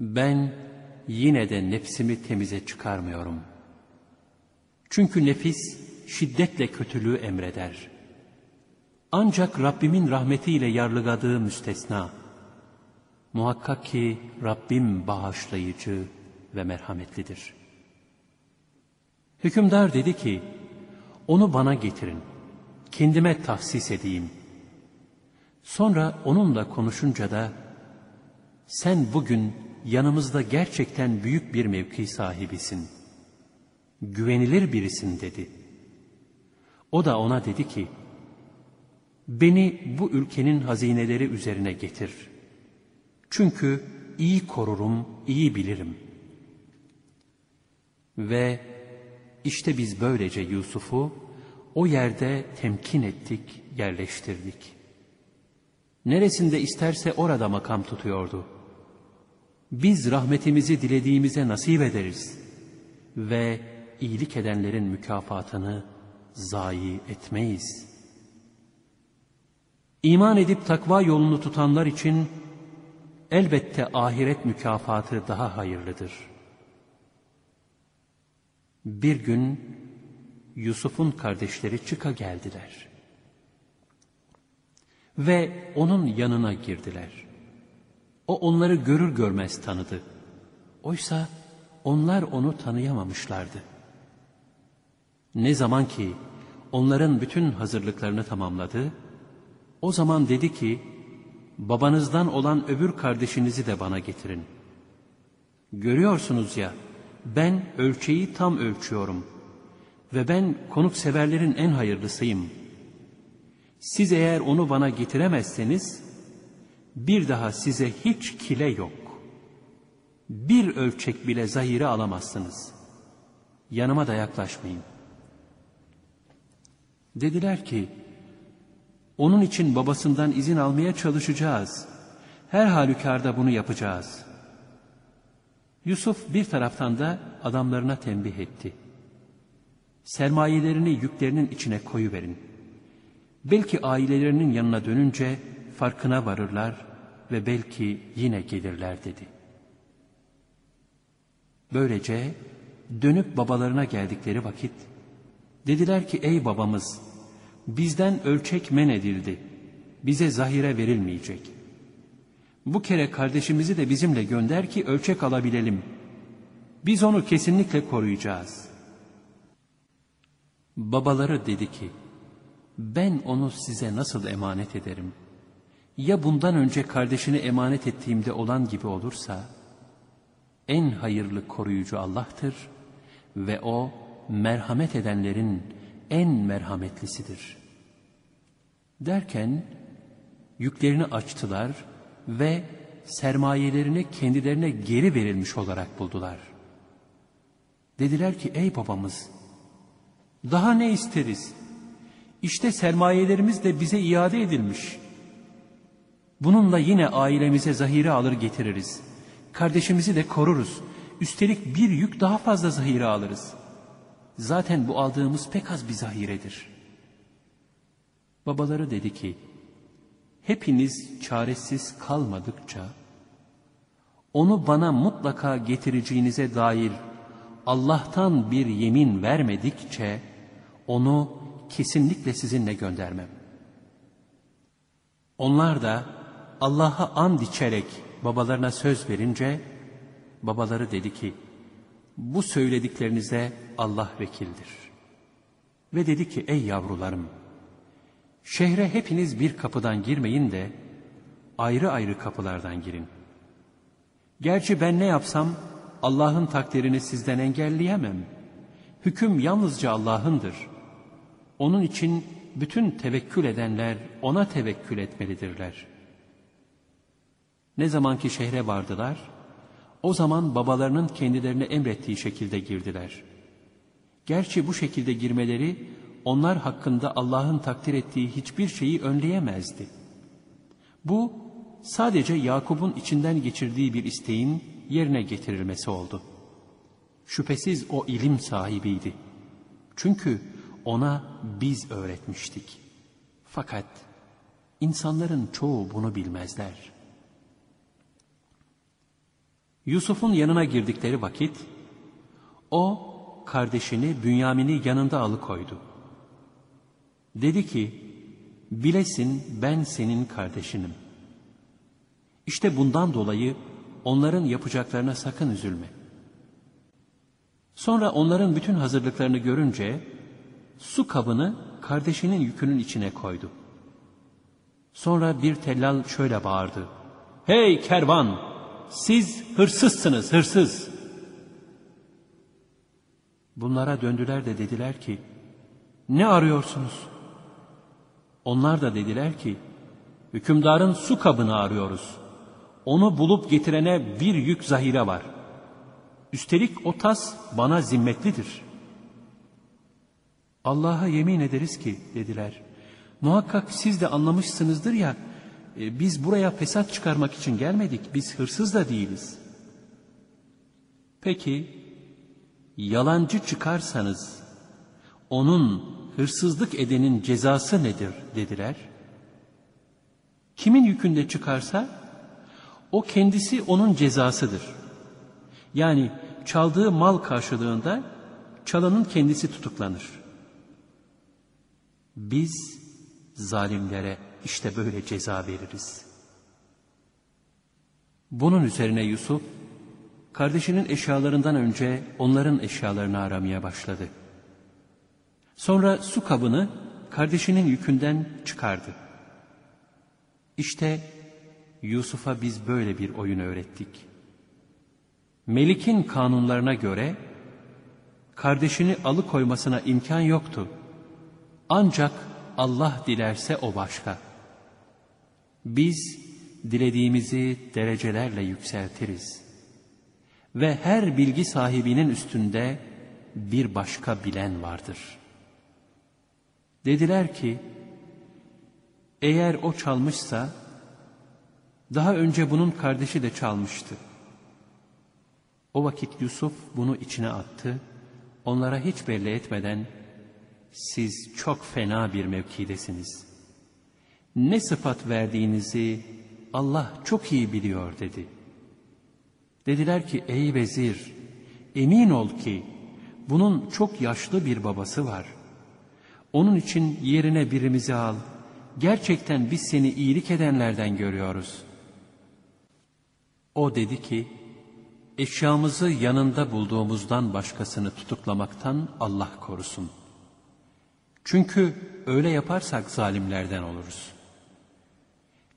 Ben yine de nefsimi temize çıkarmıyorum. Çünkü nefis şiddetle kötülüğü emreder. Ancak Rabbimin rahmetiyle yarlıgadığı müstesna. Muhakkak ki Rabbim bağışlayıcı ve merhametlidir. Hükümdar dedi ki, onu bana getirin, kendime tahsis edeyim. Sonra onunla konuşunca da, sen bugün yanımızda gerçekten büyük bir mevki sahibisin. Güvenilir birisin dedi. O da ona dedi ki, beni bu ülkenin hazineleri üzerine getir. Çünkü iyi korurum, iyi bilirim. Ve işte biz böylece Yusuf'u o yerde temkin ettik, yerleştirdik. Neresinde isterse orada makam tutuyordu. Biz rahmetimizi dilediğimize nasip ederiz ve iyilik edenlerin mükafatını zayi etmeyiz. İman edip takva yolunu tutanlar için elbette ahiret mükafatı daha hayırlıdır. Bir gün Yusuf'un kardeşleri çıka geldiler. Ve onun yanına girdiler. O onları görür görmez tanıdı. Oysa onlar onu tanıyamamışlardı. Ne zaman ki onların bütün hazırlıklarını tamamladı, o zaman dedi ki, babanızdan olan öbür kardeşinizi de bana getirin. Görüyorsunuz ya, ben ölçeği tam ölçüyorum ve ben konukseverlerin en hayırlısıyım. Siz eğer onu bana getiremezseniz, bir daha size hiç kile yok. Bir ölçek bile zahiri alamazsınız. Yanıma da yaklaşmayın. Dediler ki, onun için babasından izin almaya çalışacağız. Her halükarda bunu yapacağız. Yusuf bir taraftan da adamlarına tembih etti. Sermayelerini yüklerinin içine koyuverin. Belki ailelerinin yanına dönünce farkına varırlar ve belki yine gelirler dedi. Böylece dönüp babalarına geldikleri vakit dediler ki ey babamız bizden ölçek men edildi. Bize zahire verilmeyecek. Bu kere kardeşimizi de bizimle gönder ki ölçek alabilelim. Biz onu kesinlikle koruyacağız. Babaları dedi ki, ben onu size nasıl emanet ederim? Ya bundan önce kardeşini emanet ettiğimde olan gibi olursa, en hayırlı koruyucu Allah'tır ve O merhamet edenlerin en merhametlisidir. Derken yüklerini açtılar ve sermayelerini kendilerine geri verilmiş olarak buldular. Dediler ki ey babamız daha ne isteriz? İşte sermayelerimiz de bize iade edilmiş. Bununla yine ailemize zahire alır getiririz. Kardeşimizi de koruruz. Üstelik bir yük daha fazla zahire alırız. Zaten bu aldığımız pek az bir zahiredir. Babaları dedi ki, hepiniz çaresiz kalmadıkça, onu bana mutlaka getireceğinize dair Allah'tan bir yemin vermedikçe, onu kesinlikle sizinle göndermem. Onlar da Allah'a and içerek babalarına söz verince, babaları dedi ki, bu söylediklerinize Allah vekildir. Ve dedi ki ey yavrularım, şehre hepiniz bir kapıdan girmeyin de ayrı ayrı kapılardan girin. Gerçi ben ne yapsam Allah'ın takdirini sizden engelleyemem. Hüküm yalnızca Allah'ındır. Onun için bütün tevekkül edenler ona tevekkül etmelidirler. Ne zamanki şehre vardılar, o zaman babalarının kendilerine emrettiği şekilde girdiler. Gerçi bu şekilde girmeleri onlar hakkında Allah'ın takdir ettiği hiçbir şeyi önleyemezdi. Bu sadece Yakup'un içinden geçirdiği bir isteğin yerine getirilmesi oldu. Şüphesiz o ilim sahibiydi. Çünkü ona biz öğretmiştik. Fakat insanların çoğu bunu bilmezler. Yusuf'un yanına girdikleri vakit, o kardeşini Bünyamin'i yanında alıkoydu. Dedi ki, bilesin ben senin kardeşinim. İşte bundan dolayı onların yapacaklarına sakın üzülme. Sonra onların bütün hazırlıklarını görünce su kabını kardeşinin yükünün içine koydu. Sonra bir tellal şöyle bağırdı. Hey kervan! Siz hırsızsınız, hırsız! Bunlara döndüler de dediler ki, ne arıyorsunuz? Onlar da dediler ki, hükümdarın su kabını arıyoruz. Onu bulup getirene bir yük zahire var. Üstelik o tas bana zimmetlidir. Allah'a yemin ederiz ki dediler. Muhakkak siz de anlamışsınızdır ya, e, biz buraya fesat çıkarmak için gelmedik, biz hırsız da değiliz. Peki, yalancı çıkarsanız, onun hırsızlık edenin cezası nedir dediler. Kimin yükünde çıkarsa, o kendisi onun cezasıdır. Yani çaldığı mal karşılığında çalanın kendisi tutuklanır. Biz zalimlere işte böyle ceza veririz. Bunun üzerine Yusuf, kardeşinin eşyalarından önce onların eşyalarını aramaya başladı. Sonra su kabını kardeşinin yükünden çıkardı. İşte Yusuf'a biz böyle bir oyun öğrettik. Melik'in kanunlarına göre kardeşini alıkoymasına imkan yoktu. Ancak Allah dilerse o başka. Biz dilediğimizi derecelerle yükseltiriz. Ve her bilgi sahibinin üstünde bir başka bilen vardır. Dediler ki, eğer o çalmışsa, daha önce bunun kardeşi de çalmıştı. O vakit Yusuf bunu içine attı, onlara hiç belli etmeden, siz çok fena bir mevkidesiniz. Ne sıfat verdiğinizi Allah çok iyi biliyor dedi. Dediler ki ey vezir emin ol ki bunun çok yaşlı bir babası var. Onun için yerine birimizi al. Gerçekten biz seni iyilik edenlerden görüyoruz. O dedi ki eşyamızı yanında bulduğumuzdan başkasını tutuklamaktan Allah korusun.'' Çünkü öyle yaparsak zalimlerden oluruz.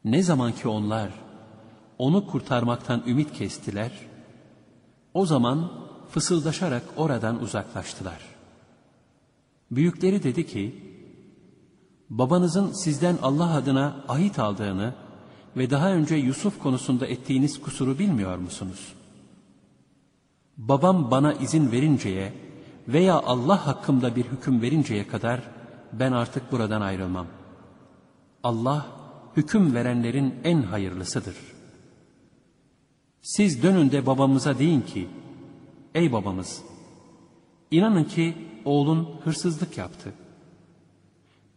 Ne zaman ki onlar onu kurtarmaktan ümit kestiler, o zaman fısıldaşarak oradan uzaklaştılar. Büyükleri dedi ki, babanızın sizden Allah adına ahit aldığını ve daha önce Yusuf konusunda ettiğiniz kusuru bilmiyor musunuz? Babam bana izin verinceye veya Allah hakkımda bir hüküm verinceye kadar ben artık buradan ayrılmam. Allah hüküm verenlerin en hayırlısıdır. Siz dönün de babamıza deyin ki, ey babamız, inanın ki oğlun hırsızlık yaptı.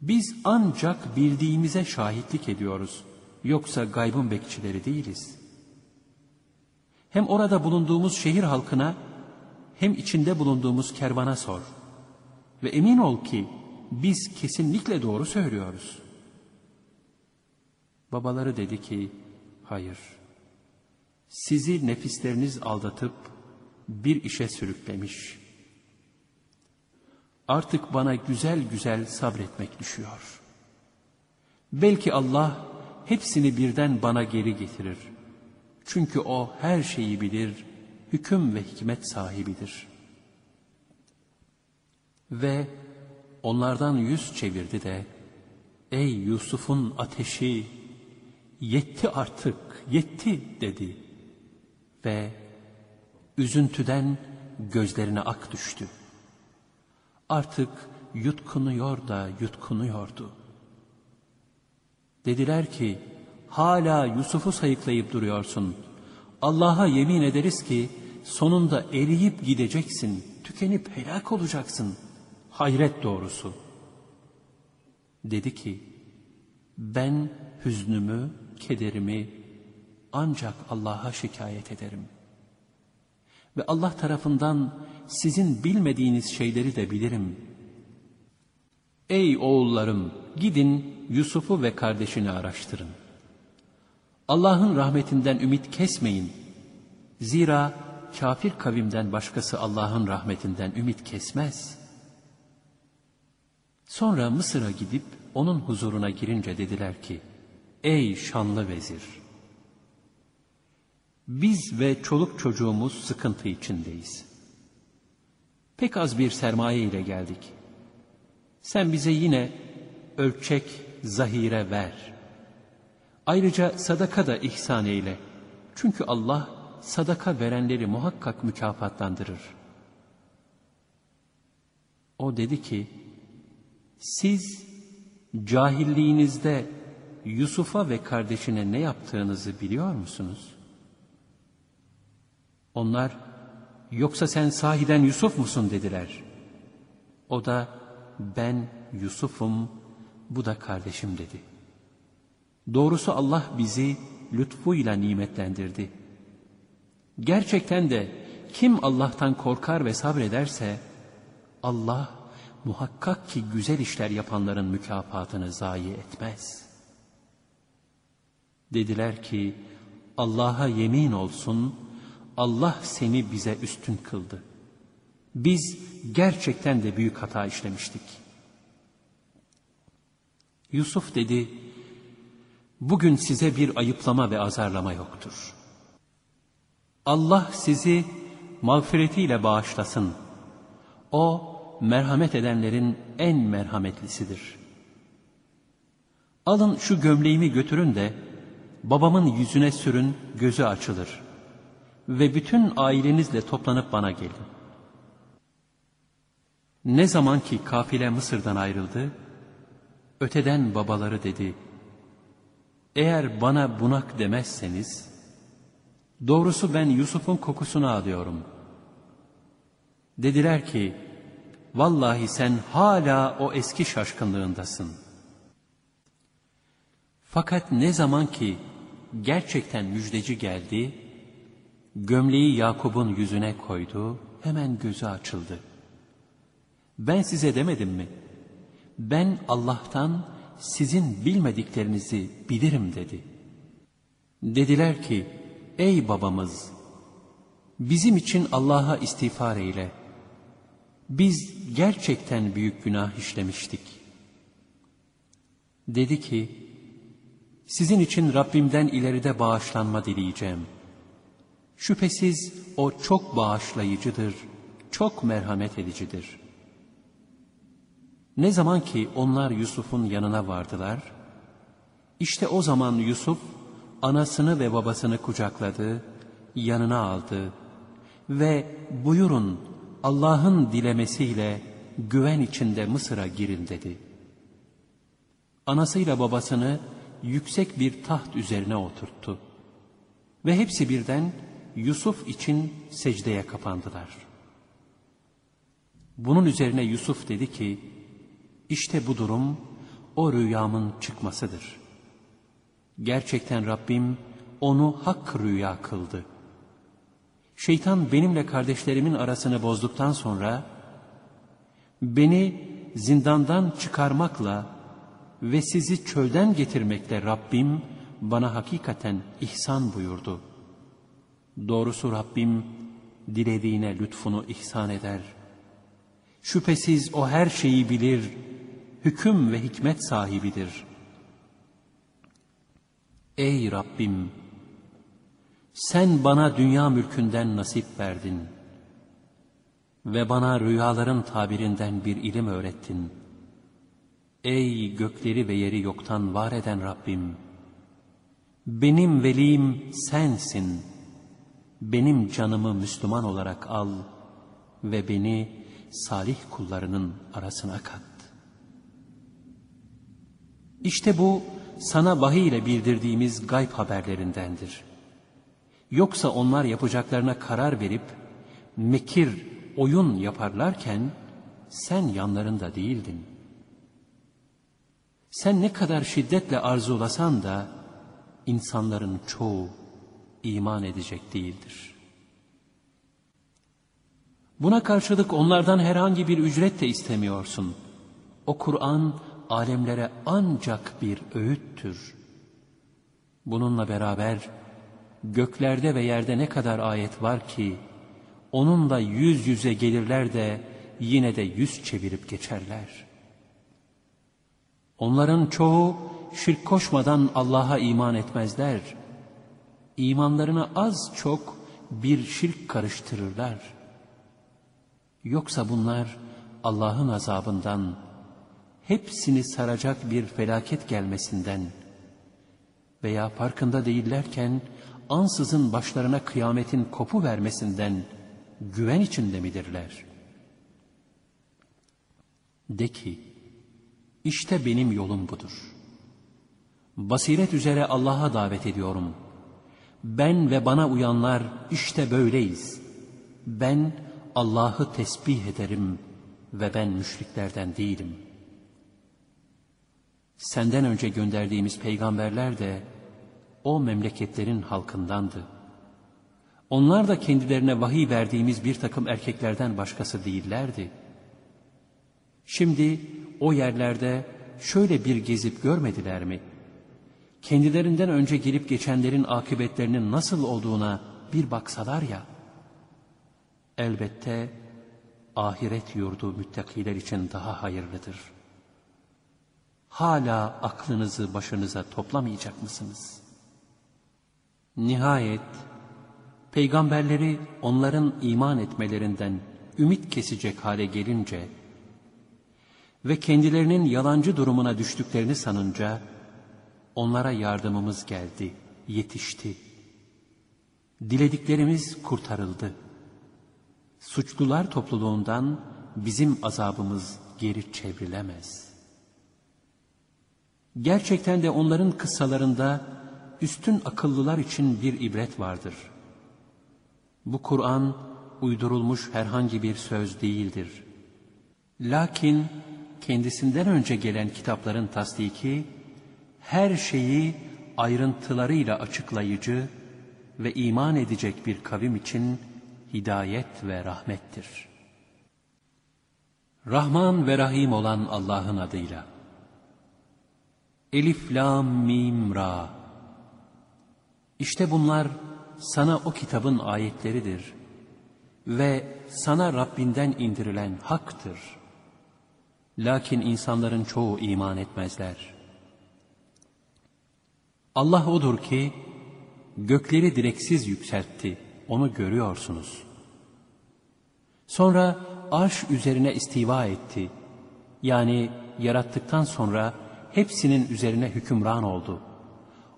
Biz ancak bildiğimize şahitlik ediyoruz, yoksa gaybın bekçileri değiliz. Hem orada bulunduğumuz şehir halkına, hem içinde bulunduğumuz kervana sor. Ve emin ol ki biz kesinlikle doğru söylüyoruz. Babaları dedi ki, hayır. Sizi nefisleriniz aldatıp bir işe sürüklemiş. Artık bana güzel güzel sabretmek düşüyor. Belki Allah hepsini birden bana geri getirir. Çünkü o her şeyi bilir, hüküm ve hikmet sahibidir. Ve onlardan yüz çevirdi de ey Yusuf'un ateşi yetti artık yetti dedi ve üzüntüden gözlerine ak düştü. Artık yutkunuyor da yutkunuyordu. Dediler ki hala Yusuf'u sayıklayıp duruyorsun. Allah'a yemin ederiz ki sonunda eriyip gideceksin, tükenip helak olacaksın.'' hayret doğrusu. Dedi ki, ben hüznümü, kederimi ancak Allah'a şikayet ederim. Ve Allah tarafından sizin bilmediğiniz şeyleri de bilirim. Ey oğullarım gidin Yusuf'u ve kardeşini araştırın. Allah'ın rahmetinden ümit kesmeyin. Zira kafir kavimden başkası Allah'ın rahmetinden ümit kesmez. Sonra Mısır'a gidip onun huzuruna girince dediler ki, Ey şanlı vezir! Biz ve çoluk çocuğumuz sıkıntı içindeyiz. Pek az bir sermaye ile geldik. Sen bize yine ölçek, zahire ver. Ayrıca sadaka da ihsan eyle. Çünkü Allah sadaka verenleri muhakkak mükafatlandırır. O dedi ki, siz cahilliğinizde Yusuf'a ve kardeşine ne yaptığınızı biliyor musunuz? Onlar, yoksa sen sahiden Yusuf musun dediler. O da, ben Yusuf'um, bu da kardeşim dedi. Doğrusu Allah bizi lütfuyla nimetlendirdi. Gerçekten de kim Allah'tan korkar ve sabrederse, Allah muhakkak ki güzel işler yapanların mükafatını zayi etmez. Dediler ki, Allah'a yemin olsun, Allah seni bize üstün kıldı. Biz gerçekten de büyük hata işlemiştik. Yusuf dedi, bugün size bir ayıplama ve azarlama yoktur. Allah sizi mağfiretiyle bağışlasın. O, merhamet edenlerin en merhametlisidir. Alın şu gömleğimi götürün de, babamın yüzüne sürün, gözü açılır. Ve bütün ailenizle toplanıp bana gelin. Ne zaman ki kafile Mısır'dan ayrıldı, öteden babaları dedi, eğer bana bunak demezseniz, doğrusu ben Yusuf'un kokusunu alıyorum. Dediler ki, vallahi sen hala o eski şaşkınlığındasın. Fakat ne zaman ki gerçekten müjdeci geldi, gömleği Yakup'un yüzüne koydu, hemen gözü açıldı. Ben size demedim mi? Ben Allah'tan sizin bilmediklerinizi bilirim dedi. Dediler ki, ey babamız, bizim için Allah'a istiğfar eyle. Biz gerçekten büyük günah işlemiştik. Dedi ki, sizin için Rabbimden ileride bağışlanma dileyeceğim. Şüphesiz o çok bağışlayıcıdır, çok merhamet edicidir.'' Ne zaman ki onlar Yusuf'un yanına vardılar, işte o zaman Yusuf anasını ve babasını kucakladı, yanına aldı ve buyurun Allah'ın dilemesiyle güven içinde Mısır'a girin dedi. Anasıyla babasını yüksek bir taht üzerine oturttu. Ve hepsi birden Yusuf için secdeye kapandılar. Bunun üzerine Yusuf dedi ki, işte bu durum o rüyamın çıkmasıdır. Gerçekten Rabbim onu hak rüya kıldı. Şeytan benimle kardeşlerimin arasını bozduktan sonra beni zindandan çıkarmakla ve sizi çölden getirmekle Rabbim bana hakikaten ihsan buyurdu. Doğrusu Rabbim dilediğine lütfunu ihsan eder. Şüphesiz o her şeyi bilir, hüküm ve hikmet sahibidir. Ey Rabbim! Sen bana dünya mülkünden nasip verdin ve bana rüyaların tabirinden bir ilim öğrettin. Ey gökleri ve yeri yoktan var eden Rabbim! Benim velim sensin. Benim canımı Müslüman olarak al ve beni salih kullarının arasına kat. İşte bu sana vahiy ile bildirdiğimiz gayb haberlerindendir. Yoksa onlar yapacaklarına karar verip mekir, oyun yaparlarken sen yanlarında değildin. Sen ne kadar şiddetle arzulasan da insanların çoğu iman edecek değildir. Buna karşılık onlardan herhangi bir ücret de istemiyorsun. O Kur'an alemlere ancak bir öğüttür. Bununla beraber göklerde ve yerde ne kadar ayet var ki onunla yüz yüze gelirler de yine de yüz çevirip geçerler. Onların çoğu şirk koşmadan Allah'a iman etmezler. İmanlarına az çok bir şirk karıştırırlar. Yoksa bunlar Allah'ın azabından, hepsini saracak bir felaket gelmesinden veya farkında değillerken ansızın başlarına kıyametin kopu vermesinden güven içinde midirler? De ki, işte benim yolum budur. Basiret üzere Allah'a davet ediyorum. Ben ve bana uyanlar işte böyleyiz. Ben Allah'ı tesbih ederim ve ben müşriklerden değilim. Senden önce gönderdiğimiz peygamberler de o memleketlerin halkındandı. Onlar da kendilerine vahiy verdiğimiz bir takım erkeklerden başkası değillerdi. Şimdi o yerlerde şöyle bir gezip görmediler mi? Kendilerinden önce gelip geçenlerin akıbetlerinin nasıl olduğuna bir baksalar ya. Elbette ahiret yurdu müttakiler için daha hayırlıdır. Hala aklınızı başınıza toplamayacak mısınız? Nihayet peygamberleri onların iman etmelerinden ümit kesecek hale gelince ve kendilerinin yalancı durumuna düştüklerini sanınca onlara yardımımız geldi, yetişti. Dilediklerimiz kurtarıldı. Suçlular topluluğundan bizim azabımız geri çevrilemez. Gerçekten de onların kıssalarında üstün akıllılar için bir ibret vardır. Bu Kur'an uydurulmuş herhangi bir söz değildir. Lakin kendisinden önce gelen kitapların tasdiki, her şeyi ayrıntılarıyla açıklayıcı ve iman edecek bir kavim için hidayet ve rahmettir. Rahman ve Rahim olan Allah'ın adıyla. Elif, Lam, Mim, Ra. İşte bunlar sana o kitabın ayetleridir ve sana Rabbinden indirilen haktır. Lakin insanların çoğu iman etmezler. Allah odur ki gökleri direksiz yükseltti, onu görüyorsunuz. Sonra arş üzerine istiva etti. Yani yarattıktan sonra hepsinin üzerine hükümran oldu.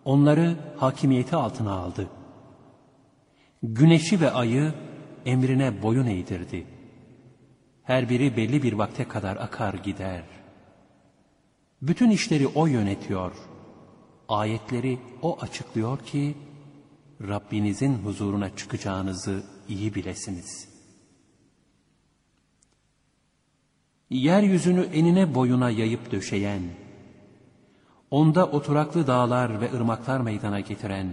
Onları hakimiyeti altına aldı. Güneşi ve ayı emrine boyun eğdirdi. Her biri belli bir vakte kadar akar gider. Bütün işleri O yönetiyor. Ayetleri O açıklıyor ki, Rabbinizin huzuruna çıkacağınızı iyi bilesiniz. Yeryüzünü enine boyuna yayıp döşeyen, onda oturaklı dağlar ve ırmaklar meydana getiren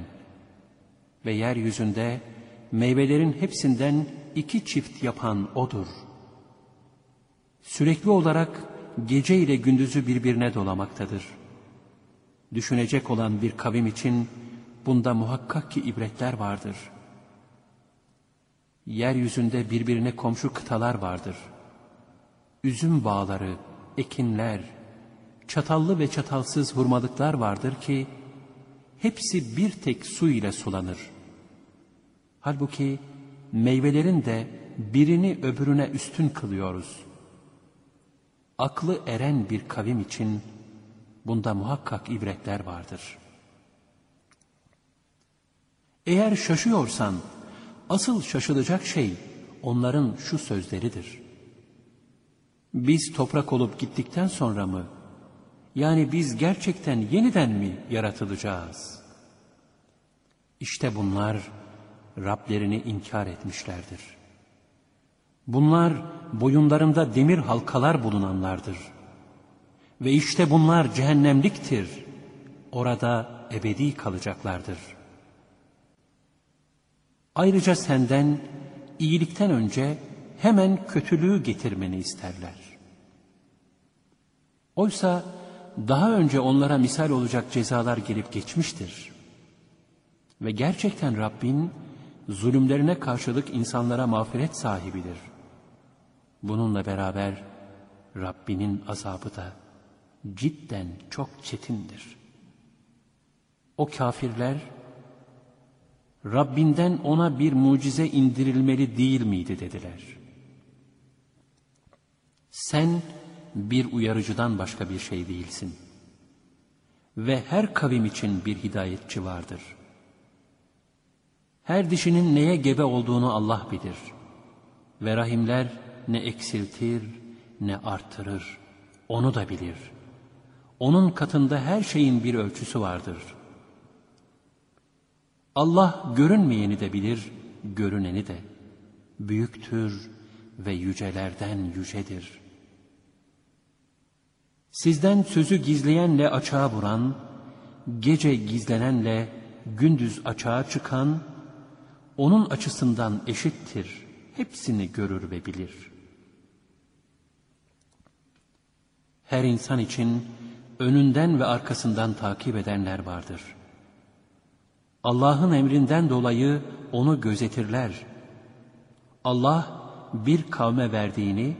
ve yeryüzünde meyvelerin hepsinden iki çift yapan O'dur. Sürekli olarak gece ile gündüzü birbirine dolamaktadır. Düşünecek olan bir kavim için bunda muhakkak ki ibretler vardır. Yeryüzünde birbirine komşu kıtalar vardır. Üzüm bağları, ekinler, çatallı ve çatalsız hurmalıklar vardır ki, hepsi bir tek su ile sulanır. Halbuki meyvelerin de birini öbürüne üstün kılıyoruz. Aklı eren bir kavim için bunda muhakkak ibretler vardır. Eğer şaşıyorsan, asıl şaşılacak şey onların şu sözleridir. Biz toprak olup gittikten sonra mı, yani biz gerçekten yeniden mi yaratılacağız? İşte bunlar Rablerini inkar etmişlerdir. Bunlar boyunlarında demir halkalar bulunanlardır. Ve işte bunlar cehennemliktir. Orada ebedi kalacaklardır. Ayrıca senden iyilikten önce hemen kötülüğü getirmeni isterler. Oysa daha önce onlara misal olacak cezalar gelip geçmiştir. Ve gerçekten Rabbin zulümlerine karşılık insanlara mağfiret sahibidir. Bununla beraber Rabbinin azabı da cidden çok çetindir. O kafirler Rabbinden ona bir mucize indirilmeli değil miydi dediler. Sen bir uyarıcıdan başka bir şey değilsin. Ve her kavim için bir hidayetçi vardır. Her dişinin neye gebe olduğunu Allah bilir. Ve rahimler ne eksiltir ne artırır. Onu da bilir. Onun katında her şeyin bir ölçüsü vardır. Allah görünmeyeni de bilir, görüneni de. Büyüktür ve yücelerden yücedir.'' Sizden sözü gizleyenle açığa vuran, gece gizlenenle gündüz açığa çıkan, onun açısından eşittir, hepsini görür ve bilir. Her insan için önünden ve arkasından takip edenler vardır. Allah'ın emrinden dolayı onu gözetirler. Allah bir kavme verdiğini,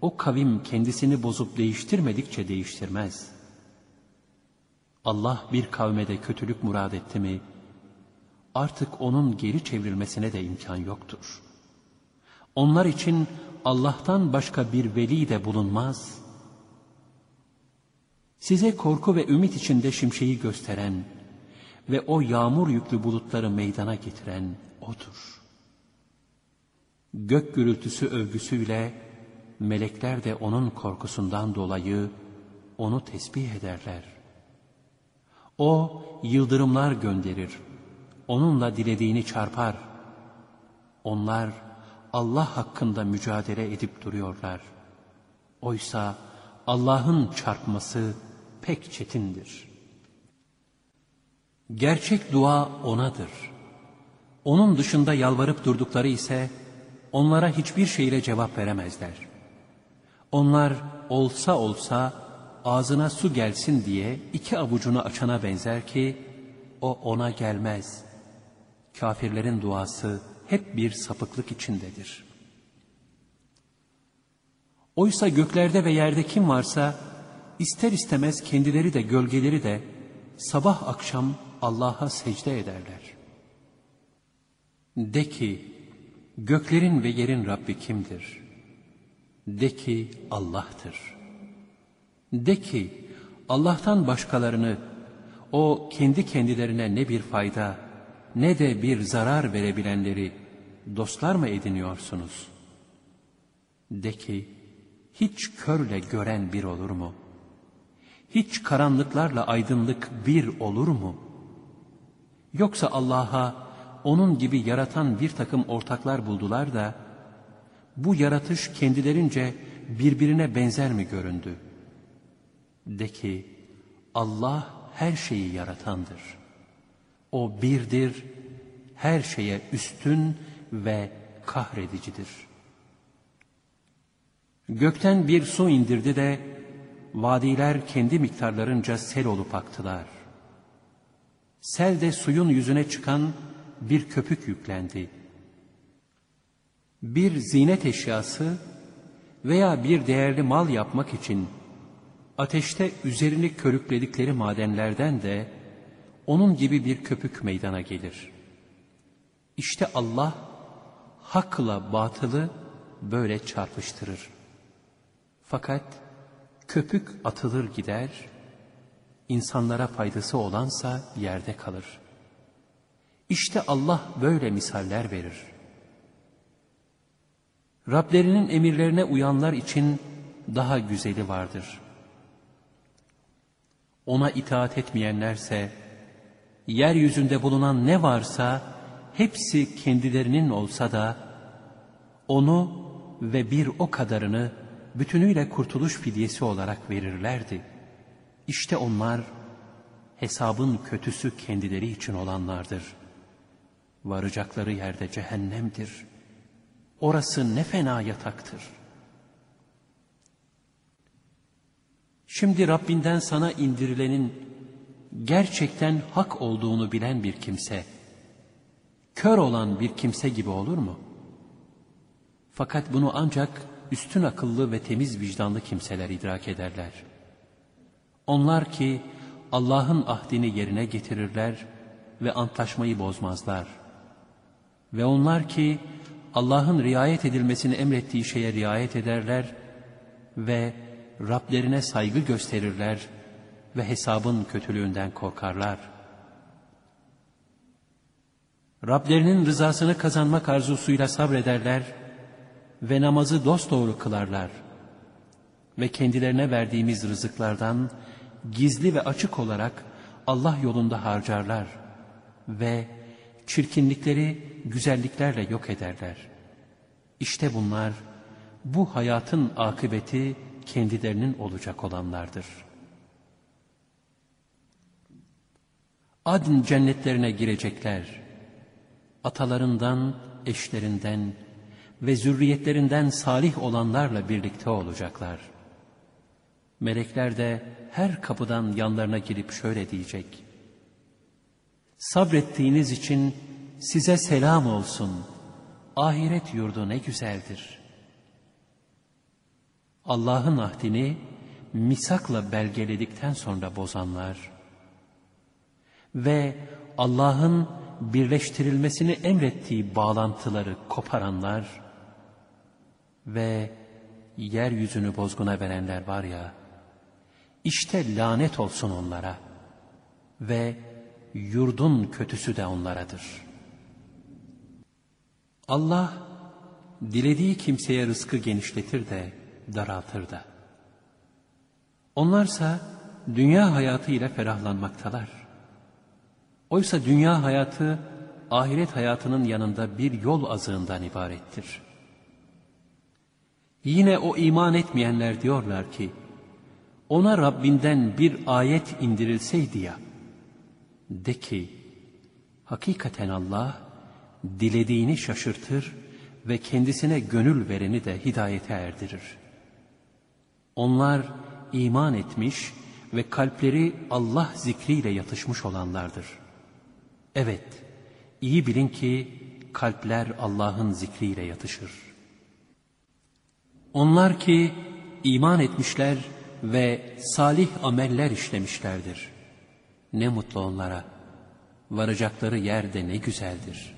o kavim kendisini bozup değiştirmedikçe değiştirmez. Allah bir kavme de kötülük murad etti mi, artık onun geri çevrilmesine de imkan yoktur. Onlar için Allah'tan başka bir veli de bulunmaz. Size korku ve ümit içinde şimşeği gösteren ve o yağmur yüklü bulutları meydana getiren O'dur. Gök gürültüsü övgüsüyle, melekler de onun korkusundan dolayı onu tesbih ederler. O yıldırımlar gönderir, onunla dilediğini çarpar. Onlar Allah hakkında mücadele edip duruyorlar. Oysa Allah'ın çarpması pek çetindir. Gerçek dua O'nadır. Onun dışında yalvarıp durdukları ise onlara hiçbir şeyle cevap veremezler. Onlar olsa olsa ağzına su gelsin diye iki avucunu açana benzer ki o ona gelmez. Kafirlerin duası hep bir sapıklık içindedir. Oysa göklerde ve yerde kim varsa ister istemez kendileri de gölgeleri de sabah akşam Allah'a secde ederler. De ki göklerin ve yerin Rabbi kimdir? De ki Allah'tır. De ki Allah'tan başkalarını o kendi kendilerine ne bir fayda ne de bir zarar verebilenleri dostlar mı ediniyorsunuz? De ki hiç körle gören bir olur mu? Hiç karanlıklarla aydınlık bir olur mu? Yoksa Allah'a onun gibi yaratan bir takım ortaklar buldular da bu yaratış kendilerince birbirine benzer mi göründü? De ki Allah her şeyi yaratandır. O birdir, her şeye üstün ve kahredicidir. Gökten bir su indirdi de vadiler kendi miktarlarınca sel olup aktılar. Sel de suyun yüzüne çıkan bir köpük yüklendi bir zinet eşyası veya bir değerli mal yapmak için ateşte üzerini körükledikleri madenlerden de onun gibi bir köpük meydana gelir. İşte Allah hakla batılı böyle çarpıştırır. Fakat köpük atılır gider, insanlara faydası olansa yerde kalır. İşte Allah böyle misaller verir. Rablerinin emirlerine uyanlar için daha güzeli vardır. Ona itaat etmeyenlerse, yeryüzünde bulunan ne varsa hepsi kendilerinin olsa da, onu ve bir o kadarını bütünüyle kurtuluş fidyesi olarak verirlerdi. İşte onlar hesabın kötüsü kendileri için olanlardır. Varacakları yerde cehennemdir.'' Orası ne fena yataktır. Şimdi Rabbinden sana indirilenin gerçekten hak olduğunu bilen bir kimse, kör olan bir kimse gibi olur mu? Fakat bunu ancak üstün akıllı ve temiz vicdanlı kimseler idrak ederler. Onlar ki Allah'ın ahdini yerine getirirler ve antlaşmayı bozmazlar. Ve onlar ki Allah'ın riayet edilmesini emrettiği şeye riayet ederler ve Rablerine saygı gösterirler ve hesabın kötülüğünden korkarlar. Rablerinin rızasını kazanmak arzusuyla sabrederler ve namazı dosdoğru kılarlar. Ve kendilerine verdiğimiz rızıklardan gizli ve açık olarak Allah yolunda harcarlar ve çirkinlikleri güzelliklerle yok ederler. İşte bunlar bu hayatın akıbeti kendilerinin olacak olanlardır. Adn cennetlerine girecekler. Atalarından, eşlerinden ve zürriyetlerinden salih olanlarla birlikte olacaklar. Melekler de her kapıdan yanlarına girip şöyle diyecek. Sabrettiğiniz için size selam olsun. Ahiret yurdu ne güzeldir. Allah'ın ahdini misakla belgeledikten sonra bozanlar ve Allah'ın birleştirilmesini emrettiği bağlantıları koparanlar ve yeryüzünü bozguna verenler var ya, işte lanet olsun onlara ve yurdun kötüsü de onlaradır.'' Allah dilediği kimseye rızkı genişletir de daraltır da. Onlarsa dünya hayatı ile ferahlanmaktalar. Oysa dünya hayatı ahiret hayatının yanında bir yol azığından ibarettir. Yine o iman etmeyenler diyorlar ki, ona Rabbinden bir ayet indirilseydi ya, de ki, hakikaten Allah, dilediğini şaşırtır ve kendisine gönül vereni de hidayete erdirir. Onlar iman etmiş ve kalpleri Allah zikriyle yatışmış olanlardır. Evet, iyi bilin ki kalpler Allah'ın zikriyle yatışır. Onlar ki iman etmişler ve salih ameller işlemişlerdir. Ne mutlu onlara. Varacakları yer de ne güzeldir.''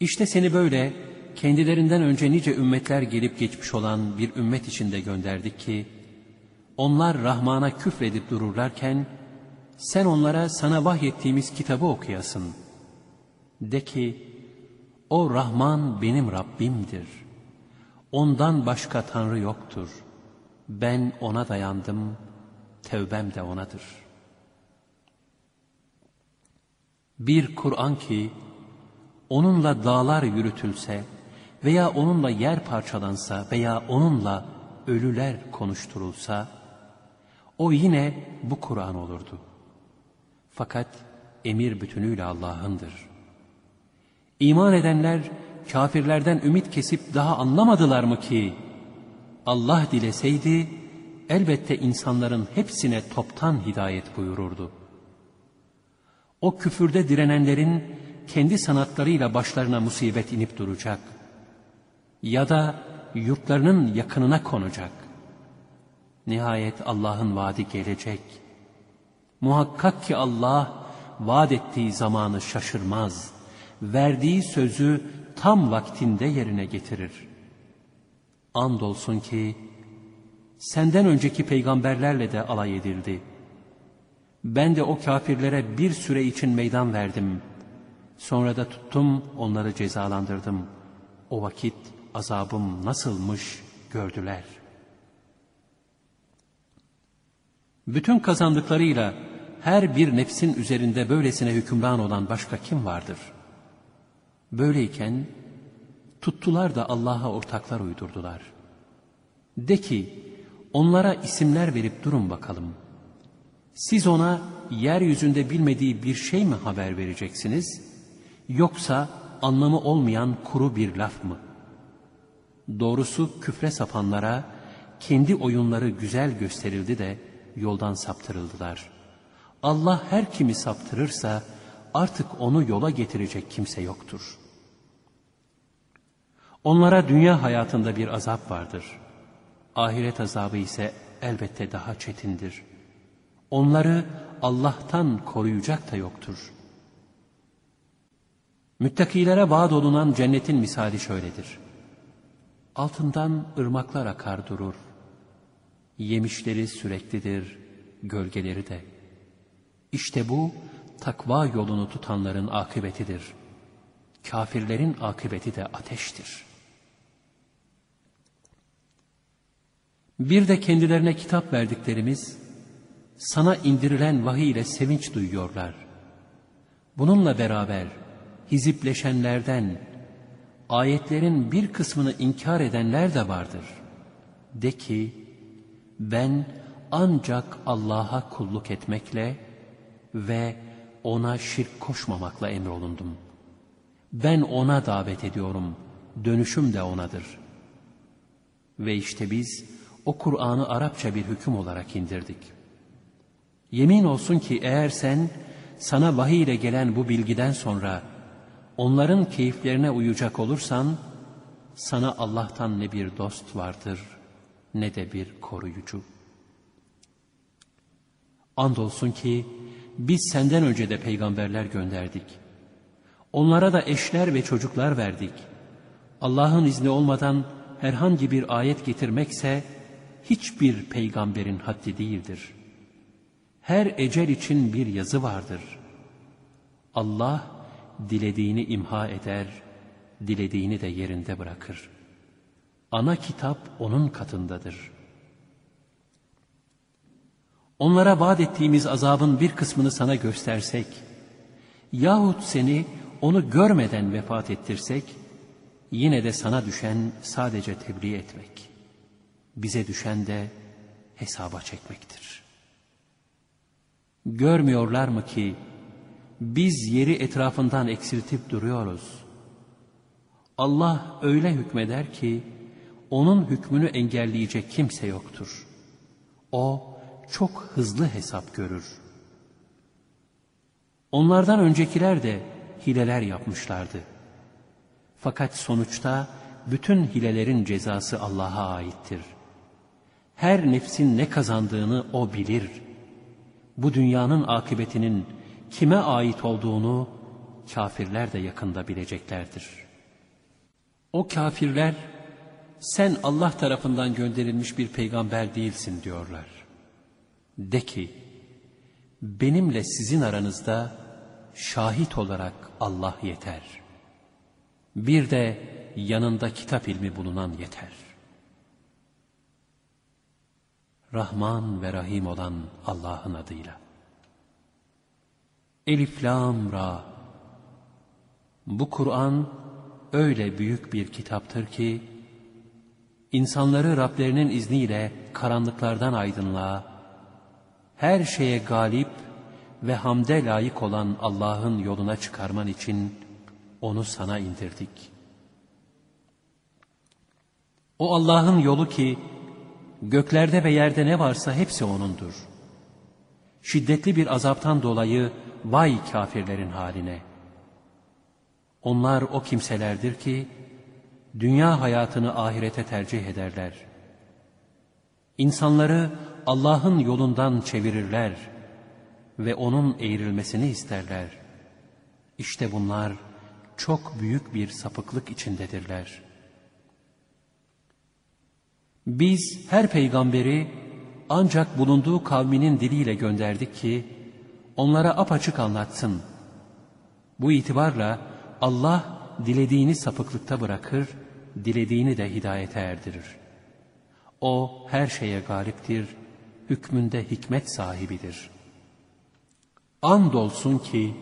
İşte seni böyle kendilerinden önce nice ümmetler gelip geçmiş olan bir ümmet içinde gönderdik ki, onlar Rahman'a küfredip dururlarken, sen onlara sana vahyettiğimiz kitabı okuyasın. De ki, o Rahman benim Rabbimdir. Ondan başka Tanrı yoktur. Ben ona dayandım, tevbem de onadır. Bir Kur'an ki, onunla dağlar yürütülse veya onunla yer parçalansa veya onunla ölüler konuşturulsa, o yine bu Kur'an olurdu. Fakat emir bütünüyle Allah'ındır. İman edenler kafirlerden ümit kesip daha anlamadılar mı ki, Allah dileseydi elbette insanların hepsine toptan hidayet buyururdu. O küfürde direnenlerin kendi sanatlarıyla başlarına musibet inip duracak. Ya da yurtlarının yakınına konacak. Nihayet Allah'ın vaadi gelecek. Muhakkak ki Allah vaat ettiği zamanı şaşırmaz. Verdiği sözü tam vaktinde yerine getirir. Andolsun ki senden önceki peygamberlerle de alay edildi. Ben de o kafirlere bir süre için meydan verdim.'' Sonra da tuttum onları cezalandırdım. O vakit azabım nasılmış gördüler. Bütün kazandıklarıyla her bir nefsin üzerinde böylesine hükümran olan başka kim vardır? Böyleyken tuttular da Allah'a ortaklar uydurdular. De ki onlara isimler verip durun bakalım. Siz ona yeryüzünde bilmediği bir şey mi haber vereceksiniz?'' Yoksa anlamı olmayan kuru bir laf mı? Doğrusu küfre sapanlara kendi oyunları güzel gösterildi de yoldan saptırıldılar. Allah her kimi saptırırsa artık onu yola getirecek kimse yoktur. Onlara dünya hayatında bir azap vardır. Ahiret azabı ise elbette daha çetindir. Onları Allah'tan koruyacak da yoktur. Müttakilere vaat olunan cennetin misali şöyledir. Altından ırmaklar akar durur. Yemişleri süreklidir, gölgeleri de. İşte bu takva yolunu tutanların akıbetidir. Kafirlerin akıbeti de ateştir. Bir de kendilerine kitap verdiklerimiz, sana indirilen vahiy ile sevinç duyuyorlar. Bununla beraber hizipleşenlerden, ayetlerin bir kısmını inkar edenler de vardır. De ki, ben ancak Allah'a kulluk etmekle ve ona şirk koşmamakla emrolundum. Ben ona davet ediyorum, dönüşüm de onadır. Ve işte biz o Kur'an'ı Arapça bir hüküm olarak indirdik. Yemin olsun ki eğer sen sana vahiy ile gelen bu bilgiden sonra onların keyiflerine uyacak olursan sana Allah'tan ne bir dost vardır ne de bir koruyucu. Andolsun ki biz senden önce de peygamberler gönderdik. Onlara da eşler ve çocuklar verdik. Allah'ın izni olmadan herhangi bir ayet getirmekse hiçbir peygamberin haddi değildir. Her ecel için bir yazı vardır. Allah dilediğini imha eder, dilediğini de yerinde bırakır. Ana kitap onun katındadır.'' Onlara vaat ettiğimiz azabın bir kısmını sana göstersek, yahut seni onu görmeden vefat ettirsek, yine de sana düşen sadece tebliğ etmek. Bize düşen de hesaba çekmektir. Görmüyorlar mı ki biz yeri etrafından eksiltip duruyoruz. Allah öyle hükmeder ki onun hükmünü engelleyecek kimse yoktur. O çok hızlı hesap görür. Onlardan öncekiler de hileler yapmışlardı. Fakat sonuçta bütün hilelerin cezası Allah'a aittir. Her nefsin ne kazandığını O bilir. Bu dünyanın akıbetinin kime ait olduğunu kafirler de yakında bileceklerdir. O kafirler sen Allah tarafından gönderilmiş bir peygamber değilsin diyorlar. De ki, benimle sizin aranızda şahit olarak Allah yeter. Bir de yanında kitap ilmi bulunan yeter. Rahman ve Rahim olan Allah'ın adıyla. Elif, Lam, Ra. Bu Kur'an öyle büyük bir kitaptır ki, insanları Rablerinin izniyle karanlıklardan aydınlığa, her şeye galip ve hamde layık olan Allah'ın yoluna çıkarman için onu sana indirdik. O Allah'ın yolu ki göklerde ve yerde ne varsa hepsi O'nundur. Şiddetli bir azaptan dolayı vay kafirlerin haline. Onlar o kimselerdir ki dünya hayatını ahirete tercih ederler. İnsanları Allah'ın yolundan çevirirler ve onun eğrilmesini isterler. İşte bunlar çok büyük bir sapıklık içindedirler. Biz her peygamberi ancak bulunduğu kavminin diliyle gönderdik ki onlara apaçık anlatsın. Bu itibarla Allah dilediğini sapıklıkta bırakır, dilediğini de hidayete erdirir. O her şeye galiptir, hükmünde hikmet sahibidir. Andolsun ki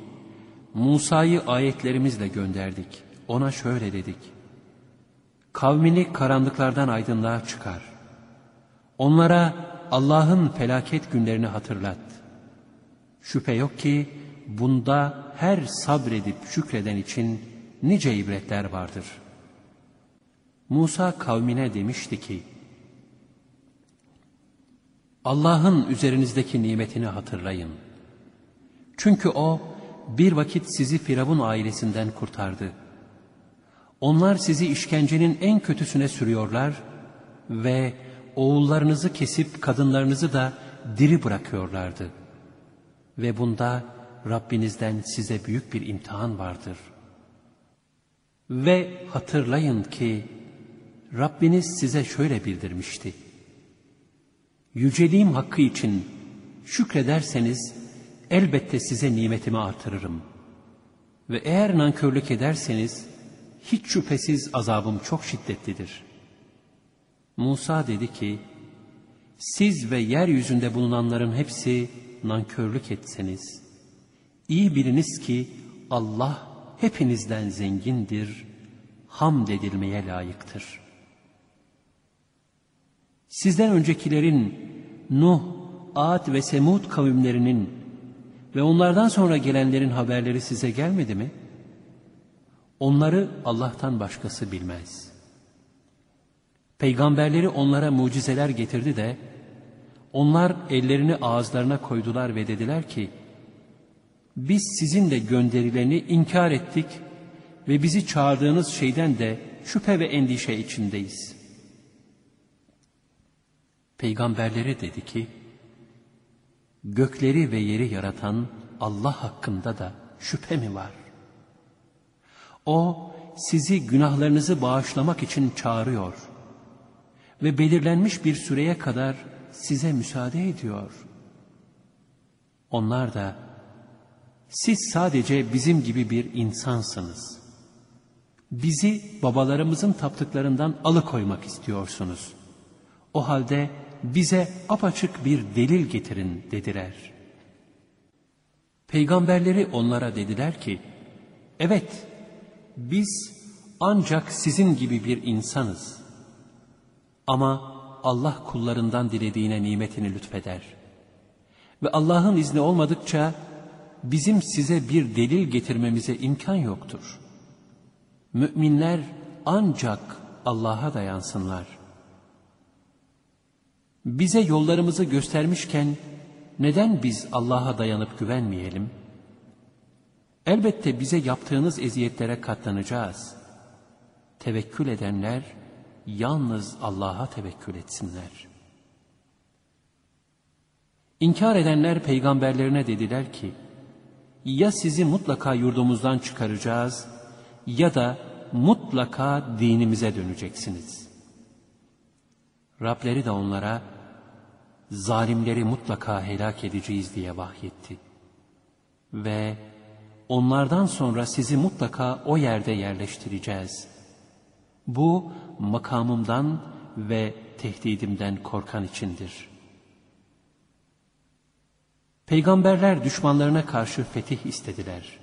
Musa'yı ayetlerimizle gönderdik. Ona şöyle dedik. Kavmini karanlıklardan aydınlığa çıkar. Onlara Allah'ın felaket günlerini hatırlat. Şüphe yok ki bunda her sabredip şükreden için nice ibretler vardır. Musa kavmine demişti ki, Allah'ın üzerinizdeki nimetini hatırlayın. Çünkü O bir vakit sizi Firavun ailesinden kurtardı. Onlar sizi işkencenin en kötüsüne sürüyorlar ve oğullarınızı kesip kadınlarınızı da diri bırakıyorlardı. Ve bunda Rabbinizden size büyük bir imtihan vardır. Ve hatırlayın ki Rabbiniz size şöyle bildirmişti. Yüceliğim hakkı için şükrederseniz elbette size nimetimi artırırım. Ve eğer nankörlük ederseniz hiç şüphesiz azabım çok şiddetlidir. Musa dedi ki, siz ve yeryüzünde bulunanların hepsi nankörlük etseniz, iyi biliniz ki Allah hepinizden zengindir, hamd edilmeye layıktır. Sizden öncekilerin Nuh, Ad ve Semud kavimlerinin ve onlardan sonra gelenlerin haberleri size gelmedi mi? Onları Allah'tan başkası bilmez. Peygamberleri onlara mucizeler getirdi de, onlar ellerini ağızlarına koydular ve dediler ki, biz sizin de gönderilerini inkar ettik ve bizi çağırdığınız şeyden de şüphe ve endişe içindeyiz. Peygamberleri dedi ki, gökleri ve yeri yaratan Allah hakkında da şüphe mi var? O sizi günahlarınızı bağışlamak için çağırıyor ve belirlenmiş bir süreye kadar size müsaade ediyor. Onlar da siz sadece bizim gibi bir insansınız. Bizi babalarımızın taptıklarından alıkoymak istiyorsunuz. O halde bize apaçık bir delil getirin dediler. Peygamberleri onlara dediler ki, evet biz ancak sizin gibi bir insanız. Ama Allah kullarından dilediğine nimetini lütfeder. Ve Allah'ın izni olmadıkça bizim size bir delil getirmemize imkan yoktur. Müminler ancak Allah'a dayansınlar. Bize yollarımızı göstermişken neden biz Allah'a dayanıp güvenmeyelim? Elbette bize yaptığınız eziyetlere katlanacağız. Tevekkül edenler yalnız Allah'a tevekkül etsinler. İnkar edenler peygamberlerine dediler ki, ya sizi mutlaka yurdumuzdan çıkaracağız ya da mutlaka dinimize döneceksiniz. Rableri de onlara zalimleri mutlaka helak edeceğiz diye vahyetti. Ve onlardan sonra sizi mutlaka o yerde yerleştireceğiz. Bu makamımdan ve tehdidimden korkan içindir. Peygamberler düşmanlarına karşı fetih istediler.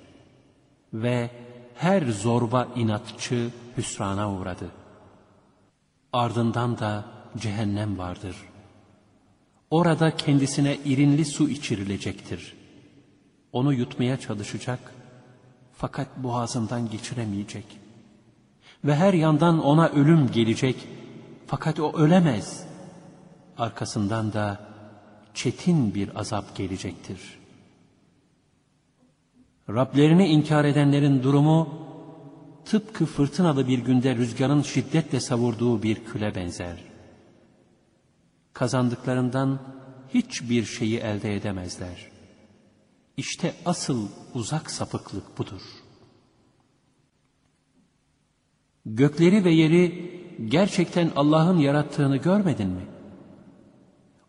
Ve her zorba inatçı hüsrana uğradı. Ardından da cehennem vardır. Orada kendisine irinli su içirilecektir. Onu yutmaya çalışacak fakat boğazından geçiremeyecek. Ve her yandan ona ölüm gelecek fakat o ölemez. Arkasından da çetin bir azap gelecektir. Rablerini inkar edenlerin durumu tıpkı fırtınalı bir günde rüzgarın şiddetle savurduğu bir küle benzer. Kazandıklarından hiçbir şeyi elde edemezler. İşte asıl uzak sapıklık budur. Gökleri ve yeri gerçekten Allah'ın yarattığını görmedin mi?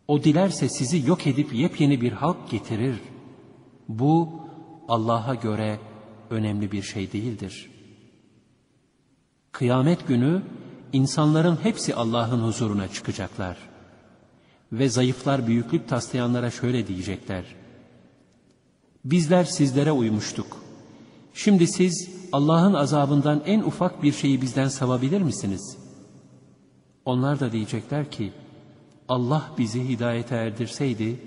O dilerse sizi yok edip yepyeni bir halk getirir. Bu Allah'a göre önemli bir şey değildir. Kıyamet günü insanların hepsi Allah'ın huzuruna çıkacaklar. Ve zayıflar büyüklük taslayanlara şöyle diyecekler. Bizler sizlere uymuştuk. Şimdi siz Allah'ın azabından en ufak bir şeyi bizden savabilir misiniz? Onlar da diyecekler ki, Allah bizi hidayete erdirseydi,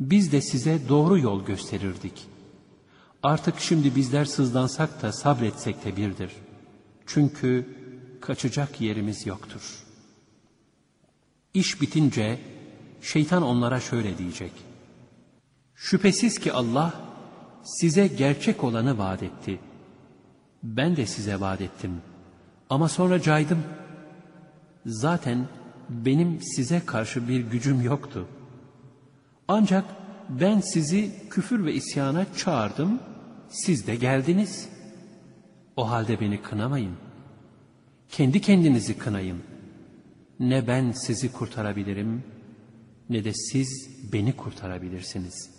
biz de size doğru yol gösterirdik. Artık şimdi bizler sızlansak da sabretsek de birdir. Çünkü kaçacak yerimiz yoktur. İş bitince şeytan onlara şöyle diyecek. Şüphesiz ki Allah size gerçek olanı vaat etti. Ben de size vaat ettim. Ama sonra caydım. Zaten benim size karşı bir gücüm yoktu. Ancak ben sizi küfür ve isyana çağırdım, siz de geldiniz. O halde beni kınamayın. Kendi kendinizi kınayın. Ne ben sizi kurtarabilirim, ne de siz beni kurtarabilirsiniz.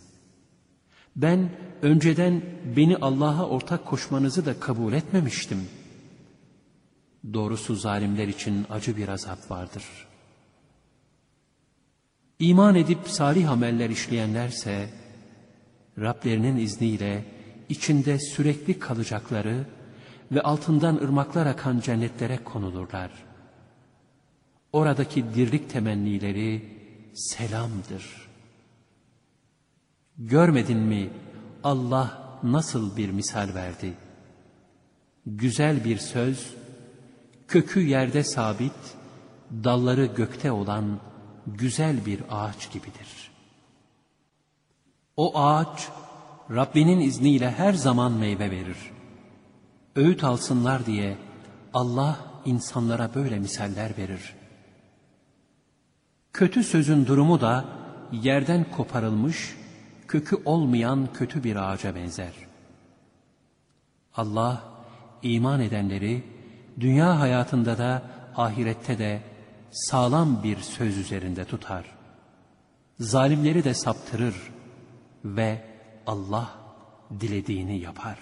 Ben önceden beni Allah'a ortak koşmanızı da kabul etmemiştim. Doğrusu zalimler için acı bir azap vardır.'' İman edip salih ameller işleyenlerse Rablerinin izniyle içinde sürekli kalacakları ve altından ırmaklar akan cennetlere konulurlar. Oradaki dirlik temennileri selamdır. Görmedin mi Allah nasıl bir misal verdi? Güzel bir söz, kökü yerde sabit, dalları gökte olan güzel bir ağaç gibidir. O ağaç Rabbinin izniyle her zaman meyve verir. Öğüt alsınlar diye Allah insanlara böyle misaller verir. Kötü sözün durumu da yerden koparılmış, kökü olmayan kötü bir ağaca benzer. Allah iman edenleri dünya hayatında da ahirette de sağlam bir söz üzerinde tutar. Zalimleri de saptırır ve Allah dilediğini yapar.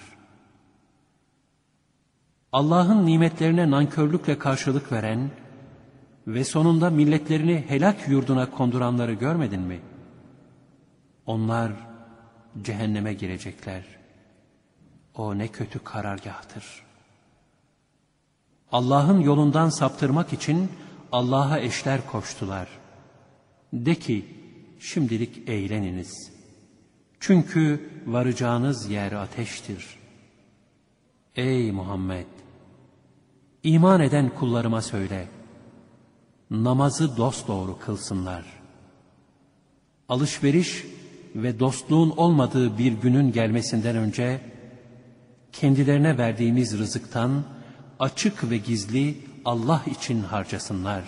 Allah'ın nimetlerine nankörlükle karşılık veren ve sonunda milletlerini helak yurduna konduranları görmedin mi? Onlar cehenneme girecekler. O ne kötü karargahtır. Allah'ın yolundan saptırmak için Allah'a eşler koştular. De ki, şimdilik eğleniniz. Çünkü varacağınız yer ateştir. Ey Muhammed! İman eden kullarıma söyle, namazı dosdoğru kılsınlar. Alışveriş ve dostluğun olmadığı bir günün gelmesinden önce, kendilerine verdiğimiz rızıktan açık ve gizli Allah için harcasınlar.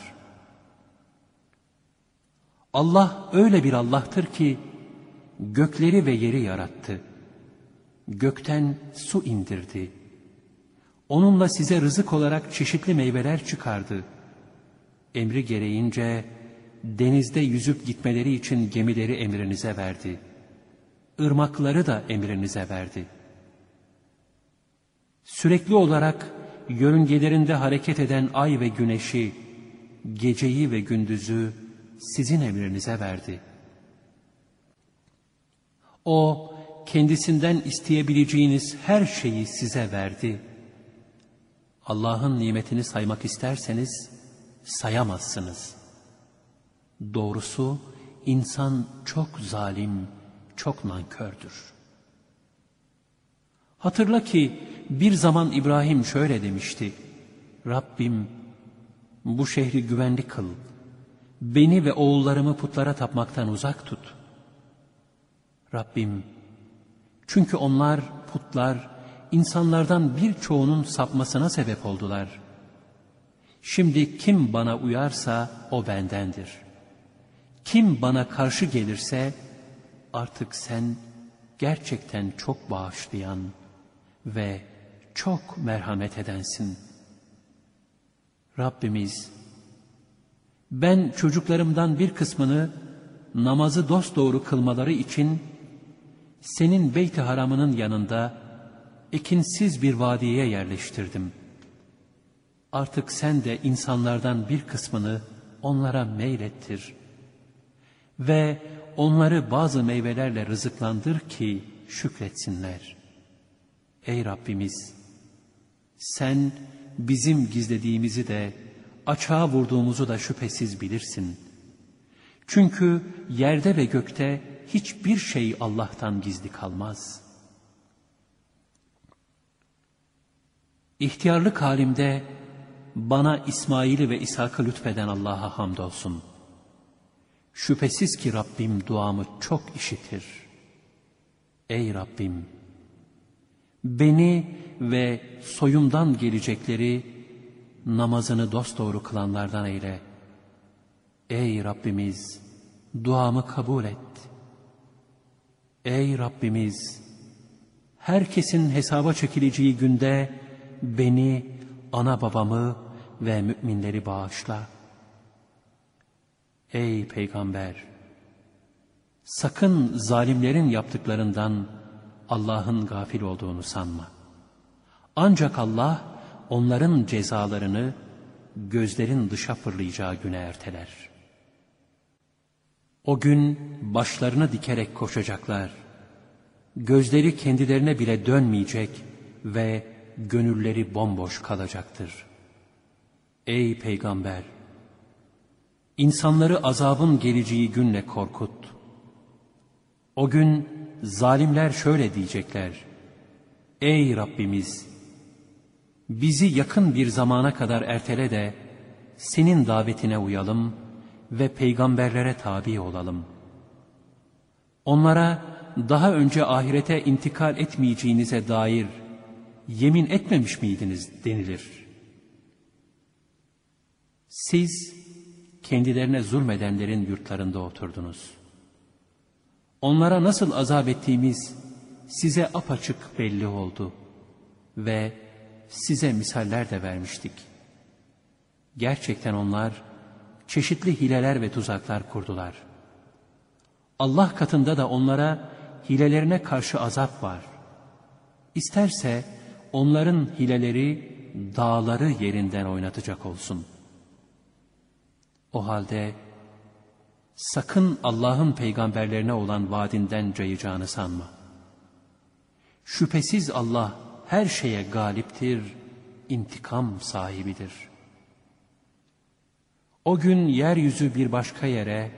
Allah öyle bir Allah'tır ki gökleri ve yeri yarattı. Gökten su indirdi. Onunla size rızık olarak çeşitli meyveler çıkardı. Emri gereğince denizde yüzüp gitmeleri için gemileri emrinize verdi. Irmakları da emrinize verdi. Sürekli olarak yörüngelerinde hareket eden ay ve güneşi, geceyi ve gündüzü sizin emrinize verdi. O, kendisinden isteyebileceğiniz her şeyi size verdi. Allah'ın nimetini saymak isterseniz, sayamazsınız. Doğrusu, insan çok zalim, çok nankördür. Hatırla ki, bir zaman İbrahim şöyle demişti. Rabbim bu şehri güvenli kıl. Beni ve oğullarımı putlara tapmaktan uzak tut. Rabbim çünkü onlar putlar insanlardan birçoğunun sapmasına sebep oldular. Şimdi kim bana uyarsa o bendendir. Kim bana karşı gelirse artık sen gerçekten çok bağışlayan ve çok merhamet edensin. Rabbimiz, ben çocuklarımdan bir kısmını namazı dosdoğru kılmaları için senin beyt-i haramının yanında ekinsiz bir vadiye yerleştirdim. Artık sen de insanlardan bir kısmını onlara meylettir ve onları bazı meyvelerle rızıklandır ki şükretsinler. Ey Rabbimiz! Sen bizim gizlediğimizi de açığa vurduğumuzu da şüphesiz bilirsin. Çünkü yerde ve gökte hiçbir şey Allah'tan gizli kalmaz. İhtiyarlık halimde bana İsmail'i ve İshak'ı lütfeden Allah'a hamdolsun. Şüphesiz ki Rabbim duamı çok işitir. Ey Rabbim! Beni ve soyumdan gelecekleri namazını dosdoğru kılanlardan eyle. Ey Rabbimiz! Duamı kabul et. Ey Rabbimiz! Herkesin hesaba çekileceği günde beni, ana babamı ve müminleri bağışla. Ey Peygamber! Sakın zalimlerin yaptıklarından Allah'ın gafil olduğunu sanma. Ancak Allah onların cezalarını gözlerin dışa fırlayacağı güne erteler. O gün başlarını dikerek koşacaklar. Gözleri kendilerine bile dönmeyecek ve gönülleri bomboş kalacaktır. Ey Peygamber! İnsanları azabın geleceği günle korkut. O gün zalimler şöyle diyecekler. Ey Rabbimiz! Bizi yakın bir zamana kadar ertele de senin davetine uyalım ve peygamberlere tabi olalım. Onlara daha önce ahirete intikal etmeyeceğinize dair yemin etmemiş miydiniz denilir. Siz kendilerine zulmedenlerin yurtlarında oturdunuz. Onlara nasıl azap ettiğimiz size apaçık belli oldu ve size misaller de vermiştik. Gerçekten onlar çeşitli hileler ve tuzaklar kurdular. Allah katında da onlara hilelerine karşı azap var. İsterse onların hileleri dağları yerinden oynatacak olsun. O halde sakın Allah'ın peygamberlerine olan vaadinden cayacağını sanma. Şüphesiz Allah her şeye galiptir, intikam sahibidir. O gün yeryüzü bir başka yere,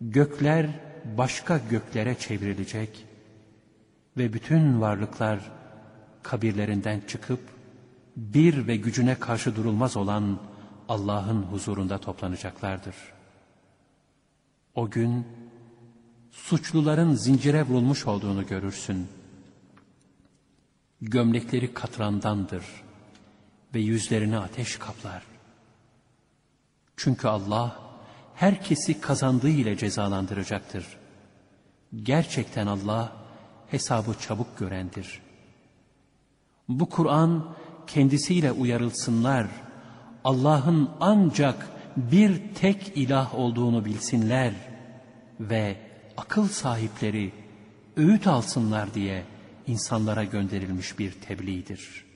gökler başka göklere çevrilecek ve bütün varlıklar kabirlerinden çıkıp bir ve gücüne karşı durulmaz olan Allah'ın huzurunda toplanacaklardır. O gün suçluların zincire vurulmuş olduğunu görürsün. Gömlekleri katrandandır ve yüzlerini ateş kaplar. Çünkü Allah herkesi kazandığı ile cezalandıracaktır. Gerçekten Allah hesabı çabuk görendir. Bu Kur'an kendisiyle uyarılsınlar, Allah'ın ancak bir tek ilah olduğunu bilsinler ve akıl sahipleri öğüt alsınlar diye insanlara gönderilmiş bir tebliğdir.''